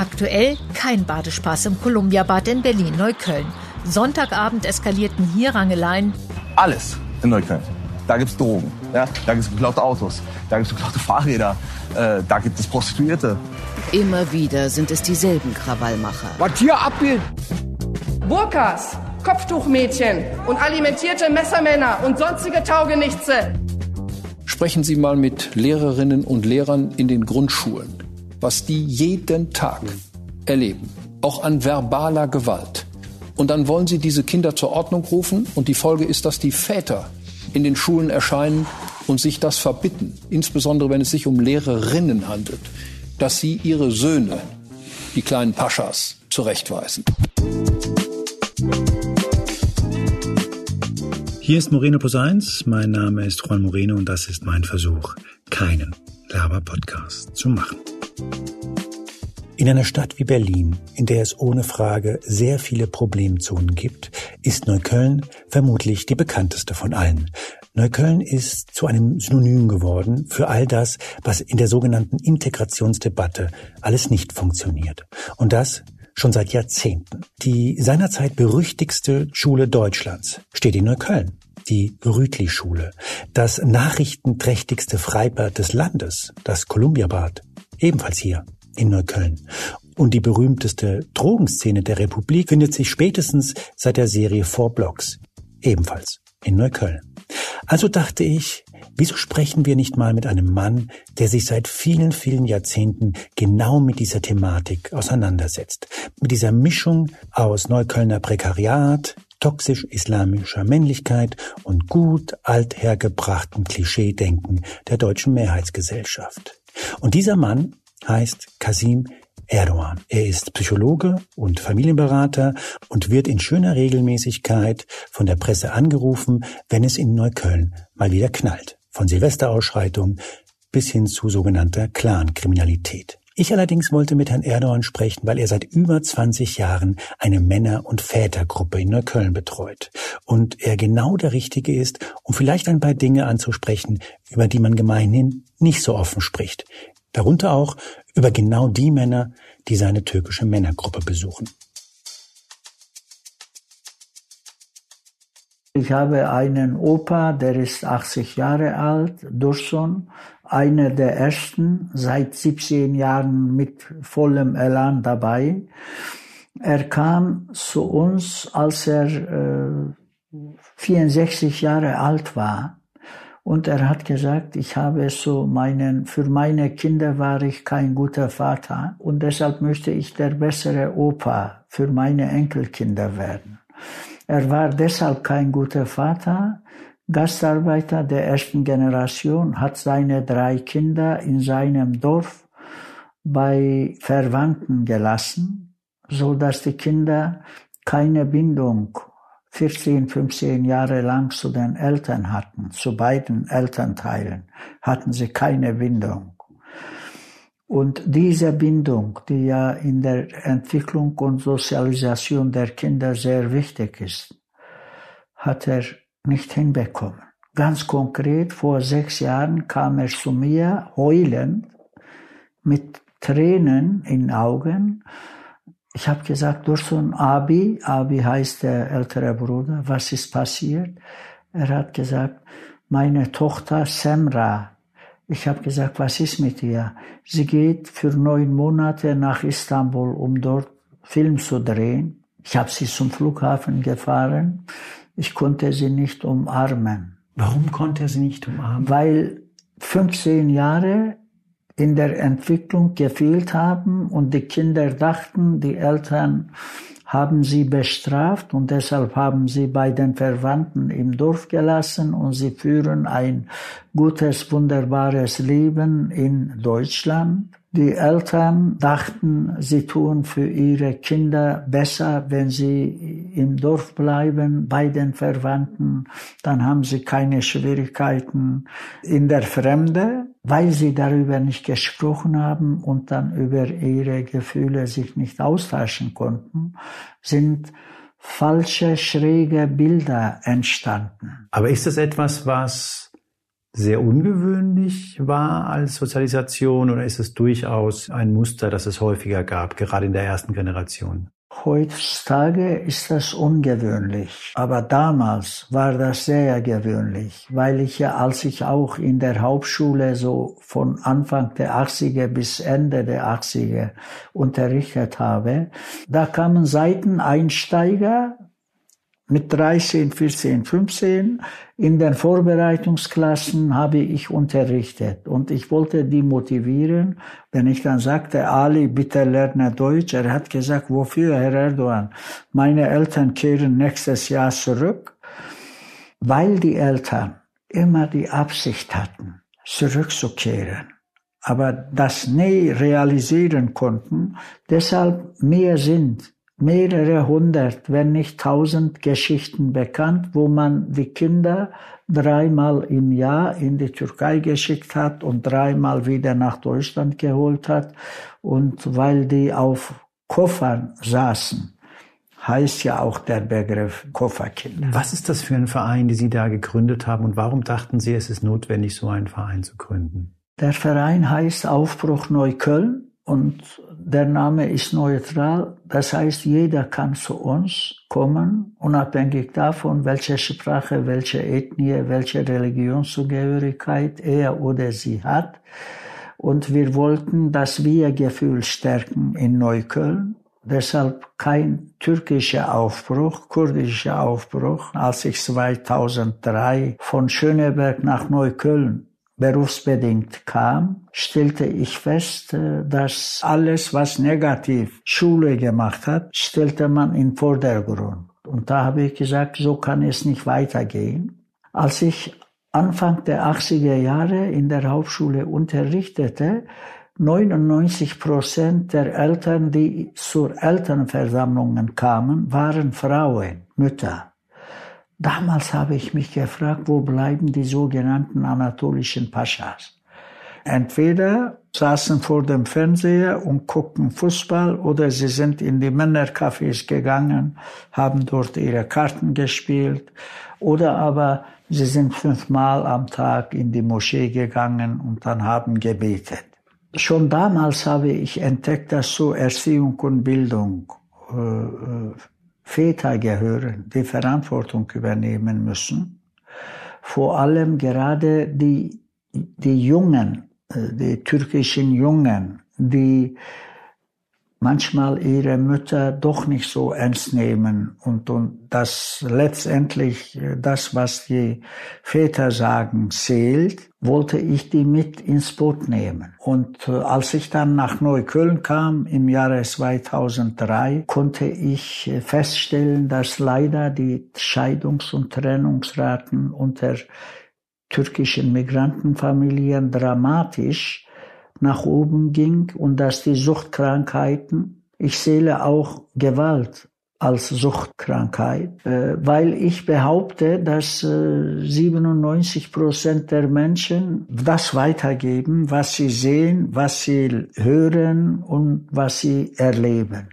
Aktuell kein Badespaß im Columbia-Bad in Berlin-Neukölln. Sonntagabend eskalierten hier Rangeleien. Alles in Neukölln. Da gibt's Drogen, ja? da gibt's geklaute Autos, da gibt's geklaute Fahrräder, äh, da gibt es Prostituierte. Immer wieder sind es dieselben Krawallmacher. Was hier abgeht? Burkas, Kopftuchmädchen und alimentierte Messermänner und sonstige Taugenichtse. Sprechen Sie mal mit Lehrerinnen und Lehrern in den Grundschulen, was die jeden Tag erleben, auch an verbaler Gewalt. Und dann wollen Sie diese Kinder zur Ordnung rufen und die Folge ist, dass die Väter in den Schulen erscheinen und sich das verbitten, insbesondere wenn es sich um Lehrerinnen handelt, dass sie ihre Söhne, die kleinen Paschas, zurechtweisen. Hier ist Moreno Plus 1. Mein Name ist Juan Moreno und das ist mein Versuch, keinen Laber-Podcast zu machen. In einer Stadt wie Berlin, in der es ohne Frage sehr viele Problemzonen gibt, ist Neukölln vermutlich die bekannteste von allen. Neukölln ist zu einem Synonym geworden für all das, was in der sogenannten Integrationsdebatte alles nicht funktioniert. Und das schon seit Jahrzehnten. Die seinerzeit berüchtigste Schule Deutschlands steht in Neukölln die Rütli-Schule, das nachrichtenträchtigste Freibad des Landes, das Kolumbiabad, ebenfalls hier in Neukölln. Und die berühmteste Drogenszene der Republik findet sich spätestens seit der Serie Four Blocks, ebenfalls in Neukölln. Also dachte ich, wieso sprechen wir nicht mal mit einem Mann, der sich seit vielen, vielen Jahrzehnten genau mit dieser Thematik auseinandersetzt. Mit dieser Mischung aus Neuköllner Prekariat, toxisch-islamischer Männlichkeit und gut althergebrachten Klischeedenken der deutschen Mehrheitsgesellschaft. Und dieser Mann heißt Kasim Erdogan. Er ist Psychologe und Familienberater und wird in schöner Regelmäßigkeit von der Presse angerufen, wenn es in Neukölln mal wieder knallt. Von Silvesterausschreitungen bis hin zu sogenannter Clankriminalität. Ich allerdings wollte mit Herrn Erdogan sprechen, weil er seit über 20 Jahren eine Männer- und Vätergruppe in Neukölln betreut. Und er genau der Richtige ist, um vielleicht ein paar Dinge anzusprechen, über die man gemeinhin nicht so offen spricht. Darunter auch über genau die Männer, die seine türkische Männergruppe besuchen. Ich habe einen Opa, der ist 80 Jahre alt, Dursun, einer der ersten, seit 17 Jahren mit vollem Elan dabei. Er kam zu uns, als er äh, 64 Jahre alt war. Und er hat gesagt, ich habe so meinen, für meine Kinder war ich kein guter Vater und deshalb möchte ich der bessere Opa für meine Enkelkinder werden. Er war deshalb kein guter Vater. Gastarbeiter der ersten Generation hat seine drei Kinder in seinem Dorf bei Verwandten gelassen, so dass die Kinder keine Bindung 14, 15 Jahre lang zu den Eltern hatten, zu beiden Elternteilen, hatten sie keine Bindung. Und diese Bindung, die ja in der Entwicklung und Sozialisation der Kinder sehr wichtig ist, hat er nicht hinbekommen. Ganz konkret, vor sechs Jahren kam er zu mir heulend mit Tränen in Augen ich habe gesagt, ein Abi, Abi heißt der ältere Bruder, was ist passiert? Er hat gesagt, meine Tochter Semra. Ich habe gesagt, was ist mit ihr? Sie geht für neun Monate nach Istanbul, um dort Film zu drehen. Ich habe sie zum Flughafen gefahren. Ich konnte sie nicht umarmen. Warum konnte er sie nicht umarmen? Weil 15 Jahre in der Entwicklung gefehlt haben und die Kinder dachten, die Eltern haben sie bestraft und deshalb haben sie bei den Verwandten im Dorf gelassen und sie führen ein gutes, wunderbares Leben in Deutschland. Die Eltern dachten, sie tun für ihre Kinder besser, wenn sie im Dorf bleiben, bei den Verwandten. Dann haben sie keine Schwierigkeiten in der Fremde, weil sie darüber nicht gesprochen haben und dann über ihre Gefühle sich nicht austauschen konnten, sind falsche, schräge Bilder entstanden. Aber ist das etwas, was sehr ungewöhnlich war als Sozialisation oder ist es durchaus ein Muster, das es häufiger gab, gerade in der ersten Generation? Heutzutage ist das ungewöhnlich, aber damals war das sehr gewöhnlich, weil ich ja, als ich auch in der Hauptschule so von Anfang der 80er bis Ende der 80er unterrichtet habe, da kamen Seiteneinsteiger mit 13, 14, 15 in den Vorbereitungsklassen habe ich unterrichtet und ich wollte die motivieren. Wenn ich dann sagte, Ali, bitte lerne Deutsch, er hat gesagt, wofür, Herr Erdogan? Meine Eltern kehren nächstes Jahr zurück, weil die Eltern immer die Absicht hatten, zurückzukehren, aber das nie realisieren konnten, deshalb mehr sind mehrere hundert, wenn nicht tausend Geschichten bekannt, wo man die Kinder dreimal im Jahr in die Türkei geschickt hat und dreimal wieder nach Deutschland geholt hat. Und weil die auf Koffern saßen, heißt ja auch der Begriff Kofferkinder. Was ist das für ein Verein, den Sie da gegründet haben und warum dachten Sie, es ist notwendig, so einen Verein zu gründen? Der Verein heißt Aufbruch Neukölln und der Name ist neutral. Das heißt, jeder kann zu uns kommen, unabhängig davon, welche Sprache, welche Ethnie, welche Religionszugehörigkeit er oder sie hat. Und wir wollten das Wir-Gefühl stärken in Neukölln. Deshalb kein türkischer Aufbruch, kurdischer Aufbruch. Als ich 2003 von Schöneberg nach Neukölln berufsbedingt kam, stellte ich fest, äh, dass alles, was negativ Schule gemacht hat, stellte man in Vordergrund. Und da habe ich gesagt, so kann es nicht weitergehen. Als ich Anfang der 80er Jahre in der Hauptschule unterrichtete, 99 Prozent der Eltern, die zur Elternversammlungen kamen, waren Frauen, Mütter. Damals habe ich mich gefragt, wo bleiben die sogenannten anatolischen Paschas? Entweder saßen vor dem Fernseher und guckten Fußball oder sie sind in die Männercafés gegangen, haben dort ihre Karten gespielt oder aber sie sind fünfmal am Tag in die Moschee gegangen und dann haben gebetet. Schon damals habe ich entdeckt, dass so Erziehung und Bildung äh, äh Väter gehören, die Verantwortung übernehmen müssen. Vor allem gerade die, die Jungen, äh, die türkischen Jungen, die manchmal ihre Mütter doch nicht so ernst nehmen und, und das letztendlich äh, das, was die Väter sagen, zählt, wollte ich die mit ins Boot nehmen. Und äh, als ich dann nach Neukölln kam im Jahre 2003, konnte ich äh, feststellen, dass leider die Scheidungs- und Trennungsraten unter türkischen Migrantenfamilien dramatisch nach oben ging und dass die Suchtkrankheiten, ich sehe auch Gewalt als Suchtkrankheit, äh, weil ich behaupte, dass 97 äh, Prozent der Menschen das weitergeben, was sie sehen, was sie hören und was sie erleben.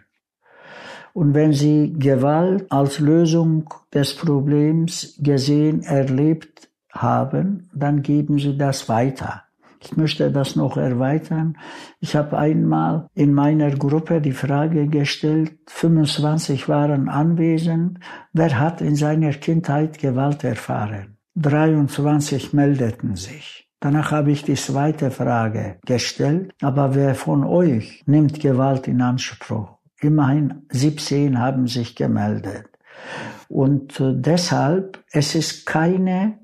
Und wenn sie Gewalt als Lösung des Problems gesehen, erlebt haben, dann geben sie das weiter. Ich möchte das noch erweitern. Ich habe einmal in meiner Gruppe die Frage gestellt, 25 waren anwesend, wer hat in seiner Kindheit Gewalt erfahren? 23 meldeten sich. Danach habe ich die zweite Frage gestellt, aber wer von euch nimmt Gewalt in Anspruch? Immerhin 17 haben sich gemeldet. Und äh, deshalb, es ist keine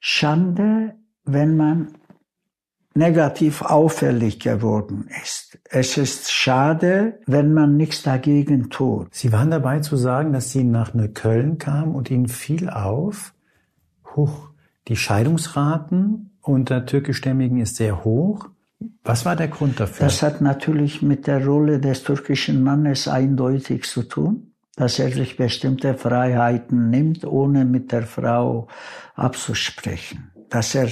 Schande, wenn man negativ auffällig geworden ist. Es ist schade, wenn man nichts dagegen tut. Sie waren dabei zu sagen, dass Sie nach Neukölln kamen und Ihnen fiel auf, hoch, die Scheidungsraten unter türkischstämmigen ist sehr hoch. Was war der Grund dafür? Das hat natürlich mit der Rolle des türkischen Mannes eindeutig zu tun, dass er sich bestimmte Freiheiten nimmt, ohne mit der Frau abzusprechen. Dass er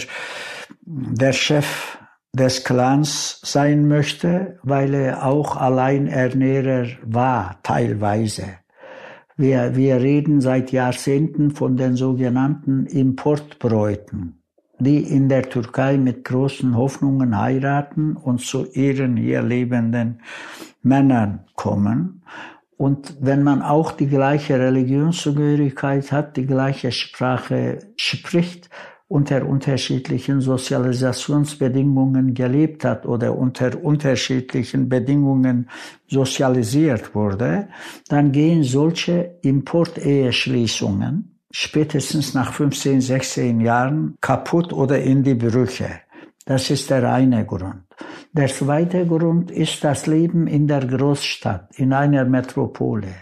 der Chef des Clans sein möchte, weil er auch Alleinernährer war, teilweise. Wir, wir reden seit Jahrzehnten von den sogenannten Importbräuten. die in der Türkei mit großen Hoffnungen heiraten und zu ihren hier lebenden Männern kommen. Und wenn man auch die gleiche Religionszugehörigkeit hat, die gleiche Sprache spricht, unter unterschiedlichen Sozialisationsbedingungen gelebt hat oder unter unterschiedlichen Bedingungen sozialisiert wurde, dann gehen solche Importeheschließungen spätestens nach 15, 16 Jahren kaputt oder in die Brüche. Das ist der eine Grund. Der zweite Grund ist das Leben in der Großstadt, in einer Metropole.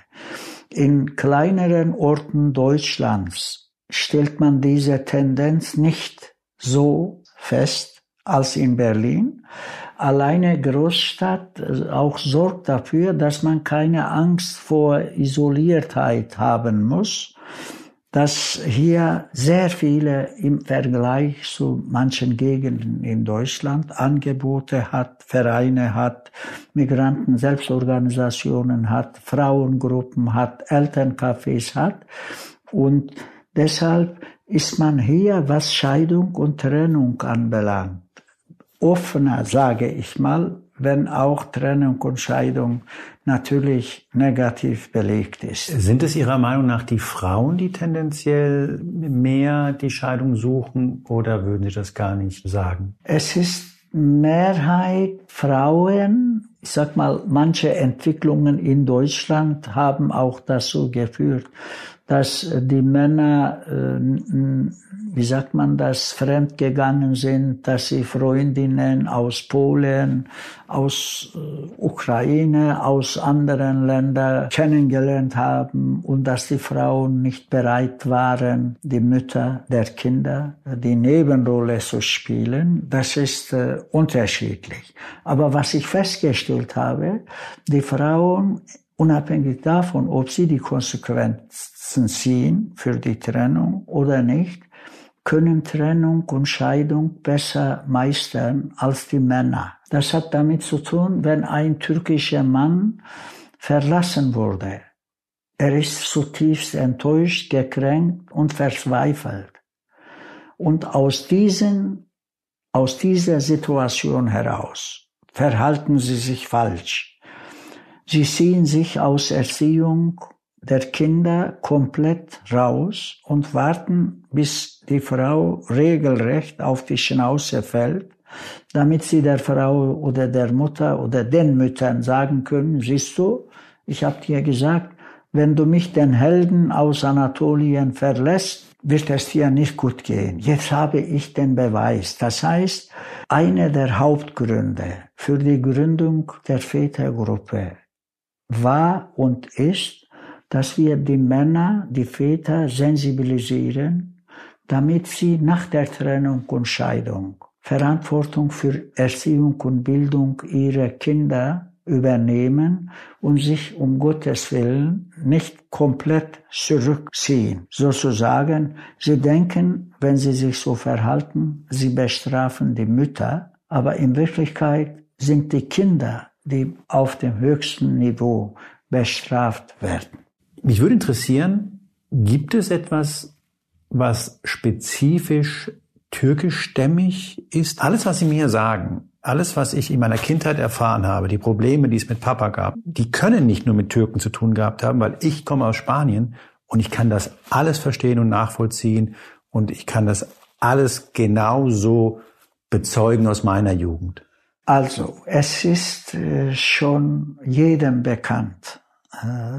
In kleineren Orten Deutschlands stellt man diese Tendenz nicht so fest als in Berlin. Alleine Großstadt äh, auch sorgt dafür, dass man keine Angst vor Isoliertheit haben muss, dass hier sehr viele im Vergleich zu manchen Gegenden in Deutschland Angebote hat, Vereine hat, Migranten Selbstorganisationen hat, Frauengruppen hat, Elterncafés hat und Deshalb ist man hier, was Scheidung und Trennung anbelangt, offener, sage ich mal, wenn auch Trennung und Scheidung natürlich negativ belegt ist. Sind es Ihrer Meinung nach die Frauen, die tendenziell mehr die Scheidung suchen oder würden Sie das gar nicht sagen? Es ist Mehrheit Frauen. Ich sag mal, manche Entwicklungen in Deutschland haben auch dazu geführt, dass die Männer, äh, wie sagt man das, fremdgegangen sind, dass sie Freundinnen aus Polen, aus äh, Ukraine, aus anderen Ländern kennengelernt haben und dass die Frauen nicht bereit waren, die Mütter der Kinder die Nebenrolle zu spielen. Das ist äh, unterschiedlich. Aber was ich festgestellt habe, die Frauen unabhängig davon, ob sie die Konsequenzen ziehen für die Trennung oder nicht, können Trennung und Scheidung besser meistern als die Männer. Das hat damit zu tun, wenn ein türkischer Mann verlassen wurde. Er ist zutiefst enttäuscht, gekränkt und verzweifelt. Und aus diesen, aus dieser Situation heraus verhalten sie sich falsch. Sie ziehen sich aus Erziehung der Kinder komplett raus und warten, bis die Frau regelrecht auf die Schnauze fällt, damit sie der Frau oder der Mutter oder den Müttern sagen können, siehst du, ich habe dir gesagt, wenn du mich den Helden aus Anatolien verlässt, wird es dir nicht gut gehen. Jetzt habe ich den Beweis. Das heißt, einer der Hauptgründe für die Gründung der Vätergruppe war und ist, dass wir die Männer, die Väter sensibilisieren, damit sie nach der Trennung und Scheidung Verantwortung für Erziehung und Bildung ihrer Kinder übernehmen und sich um Gottes Willen nicht komplett zurückziehen. Sozusagen, sie denken, wenn sie sich so verhalten, sie bestrafen die Mütter, aber in Wirklichkeit sind die Kinder die auf dem höchsten Niveau bestraft werden. Mich würde interessieren, gibt es etwas, was spezifisch türkischstämmig ist? Alles, was Sie mir sagen, alles, was ich in meiner Kindheit erfahren habe, die Probleme, die es mit Papa gab, die können nicht nur mit Türken zu tun gehabt haben, weil ich komme aus Spanien und ich kann das alles verstehen und nachvollziehen und ich kann das alles genauso bezeugen aus meiner Jugend. Also, es ist äh, schon jedem bekannt,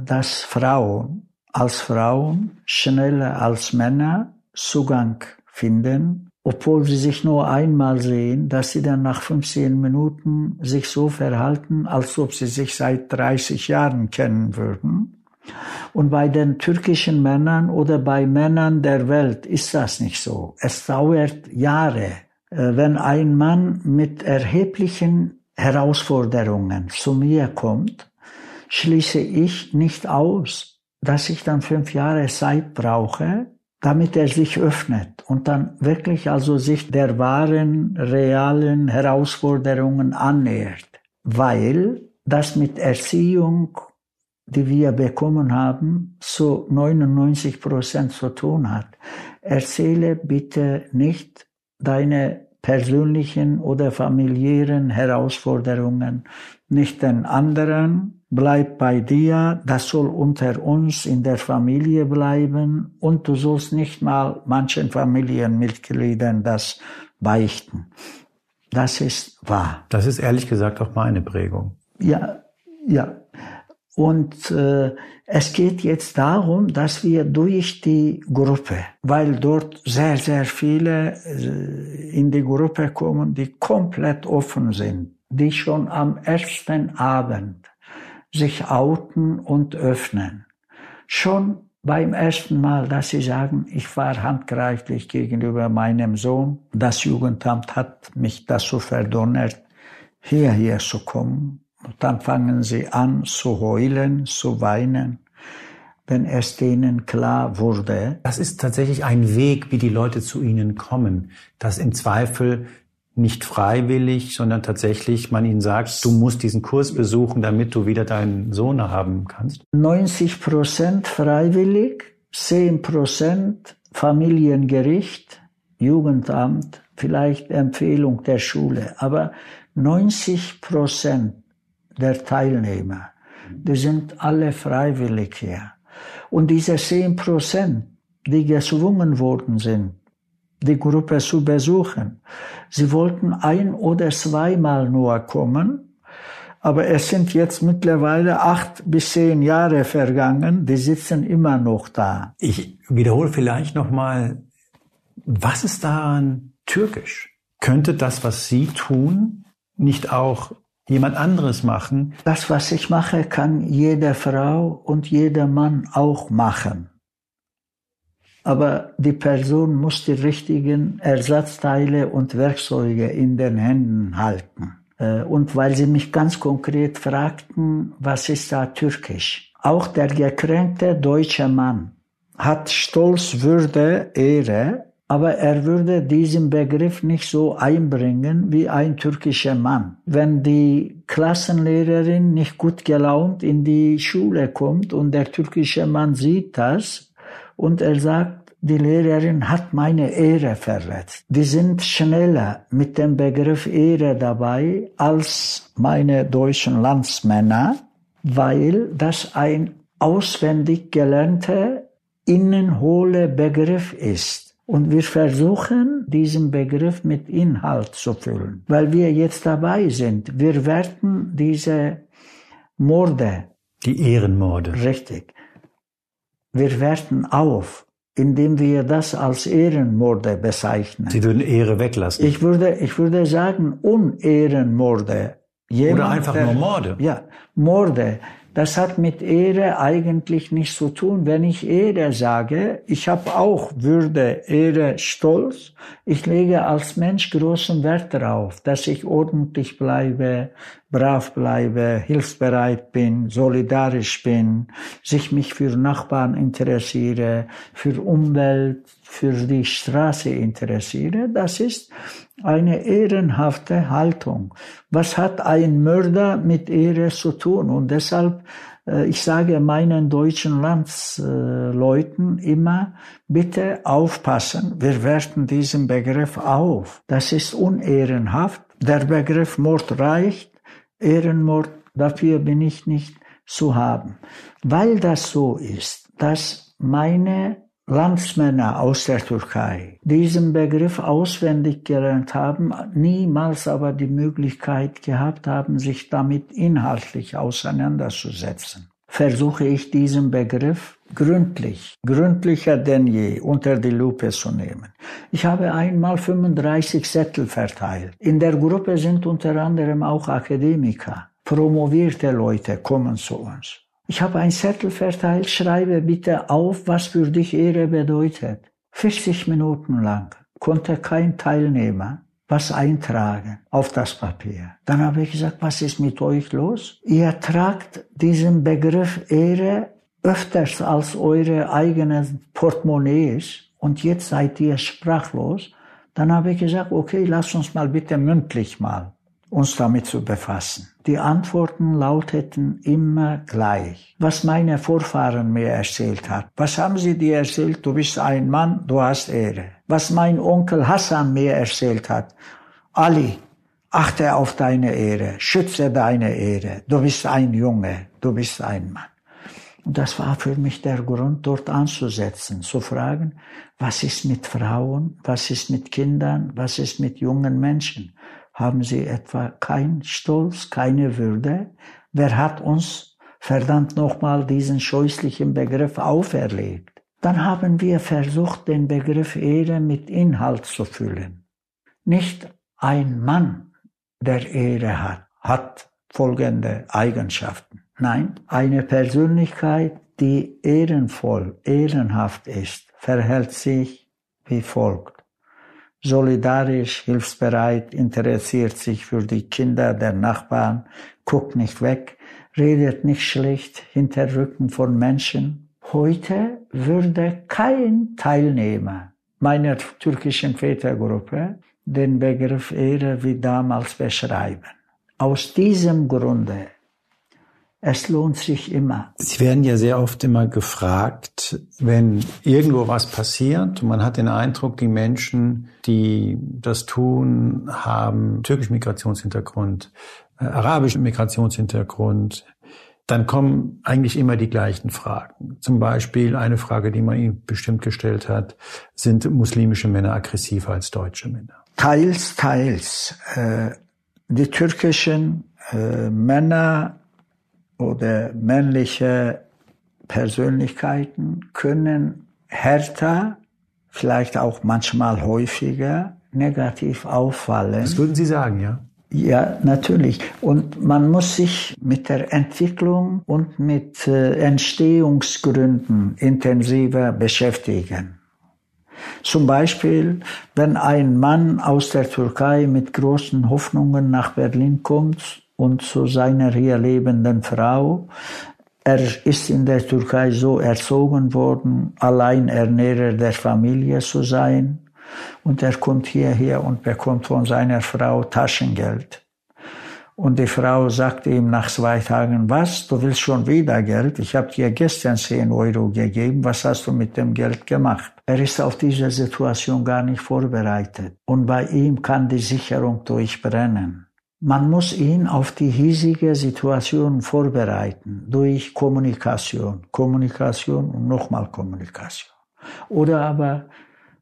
dass Frauen als Frauen schneller als Männer Zugang finden, obwohl sie sich nur einmal sehen, dass sie dann nach 15 Minuten sich so verhalten, als ob sie sich seit 30 Jahren kennen würden. Und bei den türkischen Männern oder bei Männern der Welt ist das nicht so. Es dauert Jahre, äh, wenn ein Mann mit erheblichen Herausforderungen zu mir kommt, schließe ich nicht aus, dass ich dann fünf Jahre Zeit brauche, damit er sich öffnet und dann wirklich also sich der wahren, realen Herausforderungen annähert. Weil das mit Erziehung, die wir bekommen haben, zu 99 Prozent zu tun hat. Erzähle bitte nicht deine persönlichen oder familiären Herausforderungen, nicht den anderen. Bleib bei dir, das soll unter uns in der Familie bleiben und du sollst nicht mal manchen Familienmitgliedern das beichten. Das ist wahr. Das ist ehrlich gesagt auch meine Prägung. Ja, ja. Und äh, es geht jetzt darum, dass wir durch die Gruppe, weil dort sehr, sehr viele äh, in die Gruppe kommen, die komplett offen sind, die schon am ersten Abend sich outen und öffnen. Schon beim ersten Mal, dass sie sagen, ich war handgreiflich gegenüber meinem Sohn, das Jugendamt hat mich dazu verdonnert, hierher zu kommen und dann fangen sie an zu heulen, zu weinen, wenn es denen klar wurde. Das ist tatsächlich ein Weg, wie die Leute zu ihnen kommen, dass im Zweifel nicht freiwillig, sondern tatsächlich man ihnen sagt, du musst diesen Kurs besuchen, damit du wieder deinen Sohn haben kannst? 90 Prozent freiwillig, 10 Prozent Familiengericht, Jugendamt, vielleicht Empfehlung der Schule, aber 90 Prozent der Teilnehmer. Die sind alle freiwillig hier. Und diese zehn Prozent, die gezwungen worden sind, die Gruppe zu besuchen, sie wollten ein oder zweimal nur kommen, aber es sind jetzt mittlerweile acht bis zehn Jahre vergangen, die sitzen immer noch da. Ich wiederhole vielleicht nochmal, was ist daran türkisch? Könnte das, was Sie tun, nicht auch jemand anderes machen. Das, was ich mache, kann jede Frau und jeder Mann auch machen. Aber die Person muss die richtigen Ersatzteile und Werkzeuge in den Händen halten. Äh, und weil sie mich ganz konkret fragten, was ist da türkisch? Auch der gekränkte deutsche Mann hat Stolz, Würde, Ehre aber er würde diesen Begriff nicht so einbringen wie ein türkischer Mann. Wenn die Klassenlehrerin nicht gut gelaunt in die Schule kommt und der türkische Mann sieht das und er sagt, die Lehrerin hat meine Ehre verletzt. Die sind schneller mit dem Begriff Ehre dabei als meine deutschen Landsmänner, weil das ein auswendig gelernter, innenhohler Begriff ist. Und wir versuchen, diesen Begriff mit Inhalt zu füllen, weil wir jetzt dabei sind. Wir werten diese Morde. Die Ehrenmorde. Richtig. Wir werten auf, indem wir das als Ehrenmorde bezeichnen. Sie würden Ehre weglassen. Ich würde, ich würde sagen Unehrenmorde. Jemand, Oder einfach der, nur Morde. Ja, Morde. Das hat mit Ehre eigentlich nichts zu tun. Wenn ich Ehre sage, ich habe auch Würde, Ehre, Stolz. Ich lege als Mensch großen Wert darauf, dass ich ordentlich bleibe, brav bleibe, hilfsbereit bin, solidarisch bin, sich mich für Nachbarn interessiere, für Umwelt, für die Straße interessiere. Das ist eine ehrenhafte Haltung. Was hat ein Mörder mit Ehre zu tun? Und deshalb, äh, ich sage meinen deutschen Landsleuten immer, bitte aufpassen, wir werten diesen Begriff auf. Das ist unehrenhaft. Der Begriff Mord reicht, Ehrenmord, dafür bin ich nicht zu haben. Weil das so ist, dass meine Landsmänner aus der Türkei diesen Begriff auswendig gelernt haben, niemals aber die Möglichkeit gehabt haben, sich damit inhaltlich auseinanderzusetzen. Versuche ich diesen Begriff gründlich, gründlicher denn je unter die Lupe zu nehmen. Ich habe einmal 35 Sättel verteilt. In der Gruppe sind unter anderem auch Akademiker. Promovierte Leute kommen zu uns. Ich habe ein Zettel verteilt, schreibe bitte auf, was für dich Ehre bedeutet. 40 Minuten lang konnte kein Teilnehmer was eintragen auf das Papier. Dann habe ich gesagt, was ist mit euch los? Ihr tragt diesen Begriff Ehre öfters als eure eigenen Portemonnaies und jetzt seid ihr sprachlos. Dann habe ich gesagt, okay, lass uns mal bitte mündlich mal uns damit zu befassen. Die Antworten lauteten immer gleich. Was meine Vorfahren mir erzählt hat. Was haben sie dir erzählt? Du bist ein Mann, du hast Ehre. Was mein Onkel Hassan mir erzählt hat. Ali, achte auf deine Ehre, schütze deine Ehre. Du bist ein Junge, du bist ein Mann. Und das war für mich der Grund, dort anzusetzen, zu fragen, was ist mit Frauen, was ist mit Kindern, was ist mit jungen Menschen? Haben sie etwa keinen Stolz, keine Würde? Wer hat uns verdammt nochmal diesen scheußlichen Begriff auferlegt? Dann haben wir versucht, den Begriff Ehre mit Inhalt zu füllen. Nicht ein Mann, der Ehre hat, hat folgende Eigenschaften. Nein, eine Persönlichkeit, die ehrenvoll, ehrenhaft ist, verhält sich wie folgt solidarisch, hilfsbereit, interessiert sich für die Kinder der Nachbarn, guckt nicht weg, redet nicht schlecht hinter Rücken von Menschen. Heute würde kein Teilnehmer meiner türkischen Vätergruppe den Begriff Ehre wie damals beschreiben. Aus diesem Grunde es lohnt sich immer. Sie werden ja sehr oft immer gefragt, wenn irgendwo was passiert und man hat den Eindruck, die Menschen, die das tun, haben türkischen Migrationshintergrund, äh, arabischen Migrationshintergrund, dann kommen eigentlich immer die gleichen Fragen. Zum Beispiel eine Frage, die man Ihnen bestimmt gestellt hat, sind muslimische Männer aggressiver als deutsche Männer? Teils, teils. Äh, die türkischen äh, Männer oder männliche Persönlichkeiten können härter, vielleicht auch manchmal häufiger negativ auffallen. Das würden Sie sagen, ja? Ja, natürlich. Und man muss sich mit der Entwicklung und mit äh, Entstehungsgründen intensiver beschäftigen. Zum Beispiel, wenn ein Mann aus der Türkei mit großen Hoffnungen nach Berlin kommt und zu seiner hier lebenden Frau. Er ist in der Türkei so erzogen worden, Alleinernährer der Familie zu sein. Und er kommt hierher und bekommt von seiner Frau Taschengeld. Und die Frau sagt ihm nach zwei Tagen, was, du willst schon wieder Geld? Ich habe dir gestern 10 Euro gegeben, was hast du mit dem Geld gemacht? Er ist auf diese Situation gar nicht vorbereitet. Und bei ihm kann die Sicherung durchbrennen. Man muss ihn auf die hiesige Situation vorbereiten durch Kommunikation, Kommunikation und nochmal Kommunikation. Oder aber,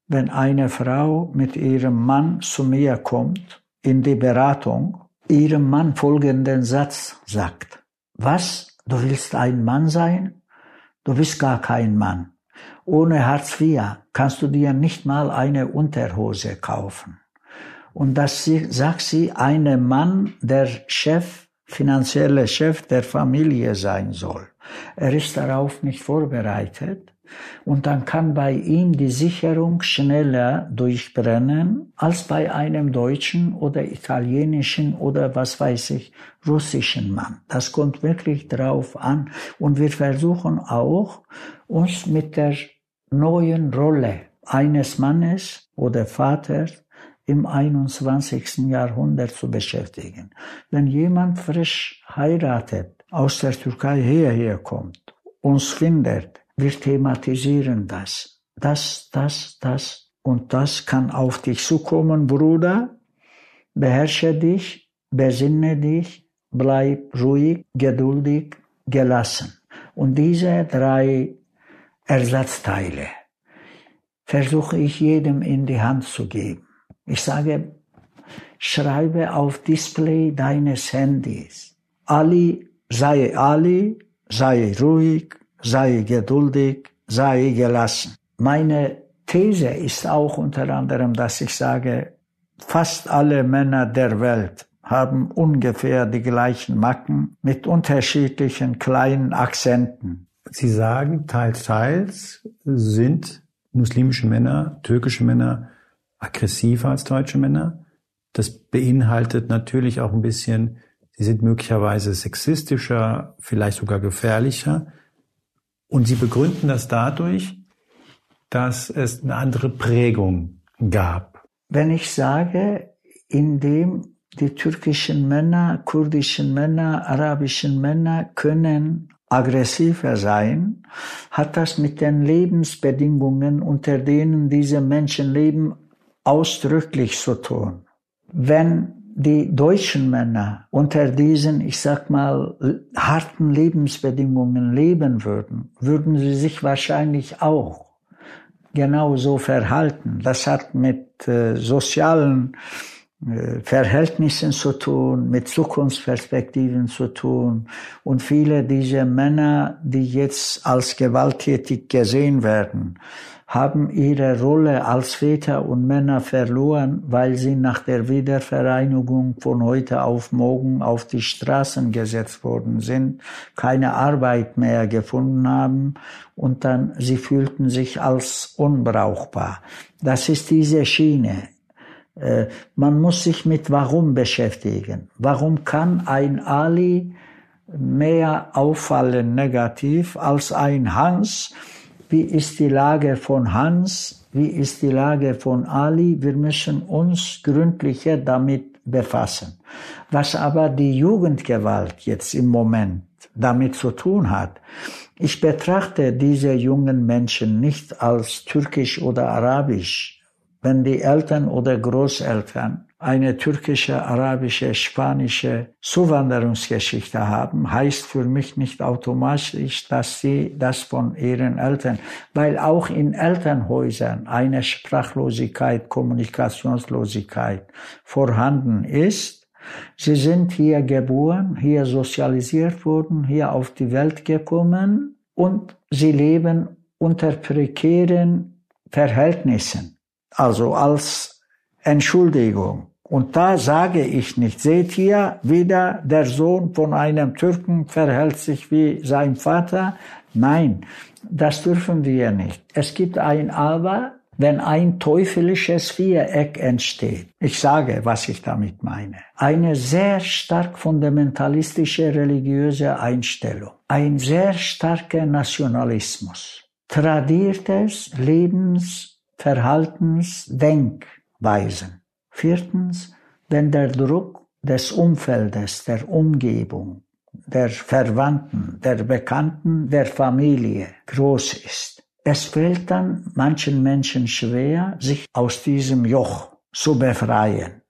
wenn eine Frau mit ihrem Mann zu mir kommt, in die Beratung, ihrem Mann folgenden Satz sagt. Was? Du willst ein Mann sein? Du bist gar kein Mann. Ohne Hartz IV kannst du dir nicht mal eine Unterhose kaufen. Und das sagt sie einem Mann, der Chef, finanzielle Chef der Familie sein soll. Er ist darauf nicht vorbereitet. Und dann kann bei ihm die Sicherung schneller durchbrennen als bei einem deutschen oder italienischen oder was weiß ich, russischen Mann. Das kommt wirklich drauf an. Und wir versuchen auch, uns mit der neuen Rolle eines Mannes oder Vaters im 21. Jahrhundert zu beschäftigen. Wenn jemand frisch heiratet, aus der Türkei hierher kommt, uns findet, wir thematisieren das. Das, das, das und das kann auf dich zukommen, Bruder. Beherrsche dich, besinne dich, bleib ruhig, geduldig, gelassen. Und diese drei Ersatzteile versuche ich jedem in die Hand zu geben. Ich sage, schreibe auf Display deines Handys. Ali, sei Ali, sei ruhig, sei geduldig, sei gelassen. Meine These ist auch unter anderem, dass ich sage, fast alle Männer der Welt haben ungefähr die gleichen Macken mit unterschiedlichen kleinen Akzenten. Sie sagen, teils, teils sind muslimische Männer, türkische Männer aggressiver als deutsche Männer. Das beinhaltet natürlich auch ein bisschen, sie sind möglicherweise sexistischer, vielleicht sogar gefährlicher. Und sie begründen das dadurch, dass es eine andere Prägung gab. Wenn ich sage, in dem die türkischen Männer, kurdischen Männer, arabischen Männer können aggressiver sein, hat das mit den Lebensbedingungen, unter denen diese Menschen leben, ausdrücklich zu tun. Wenn die deutschen Männer unter diesen, ich sag mal, harten Lebensbedingungen leben würden, würden sie sich wahrscheinlich auch genauso verhalten. Das hat mit äh, sozialen äh, Verhältnissen zu tun, mit Zukunftsperspektiven zu tun. Und viele dieser Männer, die jetzt als gewalttätig gesehen werden, haben ihre Rolle als Väter und Männer verloren, weil sie nach der Wiedervereinigung von heute auf morgen auf die Straßen gesetzt worden sind, keine Arbeit mehr gefunden haben und dann sie fühlten sich als unbrauchbar. Das ist diese Schiene. Äh, man muss sich mit Warum beschäftigen. Warum kann ein Ali mehr auffallen negativ als ein Hans? Wie ist die Lage von Hans? Wie ist die Lage von Ali? Wir müssen uns gründlicher damit befassen. Was aber die Jugendgewalt jetzt im Moment damit zu tun hat, ich betrachte diese jungen Menschen nicht als türkisch oder arabisch wenn die Eltern oder Großeltern eine türkische, arabische, spanische Zuwanderungsgeschichte haben, heißt für mich nicht automatisch, dass sie das von ihren Eltern, weil auch in Elternhäusern eine Sprachlosigkeit, Kommunikationslosigkeit vorhanden ist. Sie sind hier geboren, hier sozialisiert worden, hier auf die Welt gekommen und sie leben unter prekären Verhältnissen also als Entschuldigung. Und da sage ich nicht, seht ihr, wieder der Sohn von einem Türken verhält sich wie sein Vater. Nein, das dürfen wir nicht. Es gibt ein Aber, wenn ein teuflisches Viereck entsteht. Ich sage, was ich damit meine. Eine sehr stark fundamentalistische religiöse Einstellung. Ein sehr starker Nationalismus. Tradiertes Lebens Verhaltens, Denkweisen. Viertens, wenn der Druck des Umfeldes, der Umgebung, der Verwandten, der Bekannten, der Familie groß ist. Es fällt dann manchen Menschen schwer, sich aus diesem Joch zu befreien.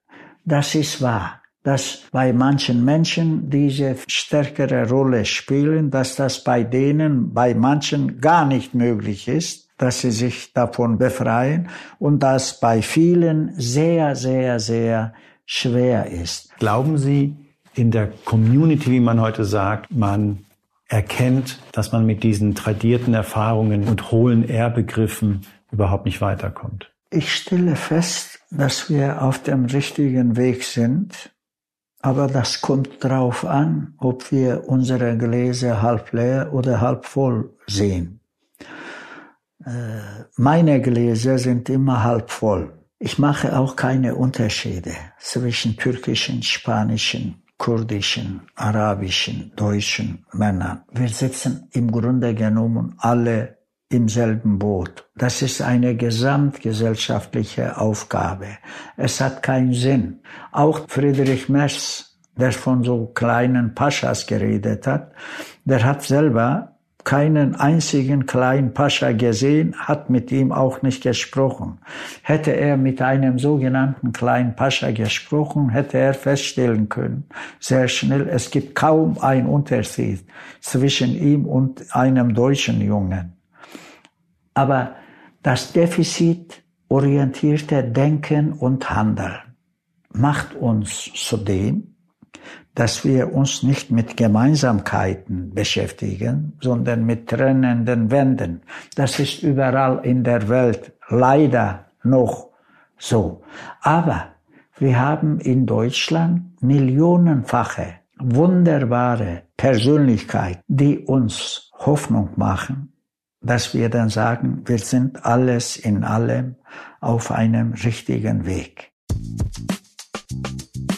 Das ist wahr, dass bei manchen Menschen diese stärkere Rolle spielen, dass das bei denen, bei manchen gar nicht möglich ist dass sie sich davon befreien und das bei vielen sehr, sehr, sehr schwer ist. Glauben Sie, in der Community, wie man heute sagt, man erkennt, dass man mit diesen tradierten Erfahrungen und hohlen Ehrbegriffen überhaupt nicht weiterkommt? Ich stelle fest, dass wir auf dem richtigen Weg sind, aber das kommt darauf an, ob wir unsere Gläser halb leer oder halb voll sehen. Äh, meine Gläser sind immer halb voll. Ich mache auch keine Unterschiede zwischen türkischen, spanischen, kurdischen, arabischen, deutschen Männern. Wir sitzen im Grunde genommen alle im selben Boot. Das ist eine gesamtgesellschaftliche Aufgabe. Es hat keinen Sinn. Auch Friedrich Merz, der von so kleinen Paschas geredet hat, der hat selber keinen einzigen kleinen Pascha gesehen, hat mit ihm auch nicht gesprochen. Hätte er mit einem sogenannten kleinen Pascha gesprochen, hätte er feststellen können, sehr schnell, es gibt kaum einen Unterschied zwischen ihm und einem deutschen Jungen. Aber das defizitorientierte Denken und Handeln macht uns zu dem, dass wir uns nicht mit Gemeinsamkeiten beschäftigen, sondern mit trennenden Wänden. Das ist überall in der Welt leider noch so. Aber wir haben in Deutschland millionenfache wunderbare Persönlichkeiten, die uns Hoffnung machen, dass wir dann sagen, wir sind alles in allem auf einem richtigen Weg.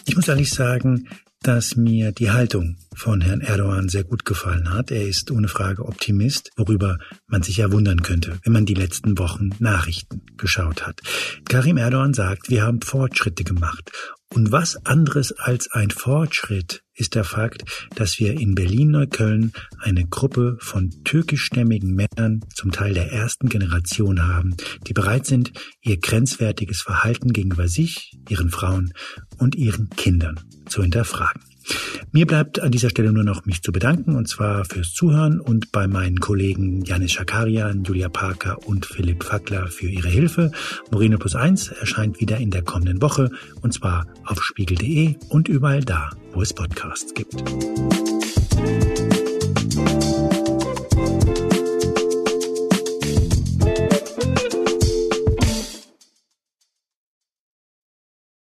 Ich muss ehrlich sagen, dass mir die Haltung von Herrn Erdogan sehr gut gefallen hat. Er ist ohne Frage Optimist, worüber man sich ja wundern könnte, wenn man die letzten Wochen Nachrichten geschaut hat. Karim Erdogan sagt, wir haben Fortschritte gemacht Und was anderes als ein Fortschritt ist der Fakt, dass wir in Berlin-Neukölln eine Gruppe von türkischstämmigen Männern, zum Teil der ersten Generation haben, die bereit sind, ihr grenzwertiges Verhalten gegenüber sich, ihren Frauen und ihren Kindern zu hinterfragen. Mir bleibt an dieser Stelle nur noch mich zu bedanken, und zwar fürs Zuhören und bei meinen Kollegen Janis Schakarian, Julia Parker und Philipp Fackler für ihre Hilfe. Moreno Plus 1 erscheint wieder in der kommenden Woche, und zwar auf spiegel.de und überall da, wo es Podcasts gibt.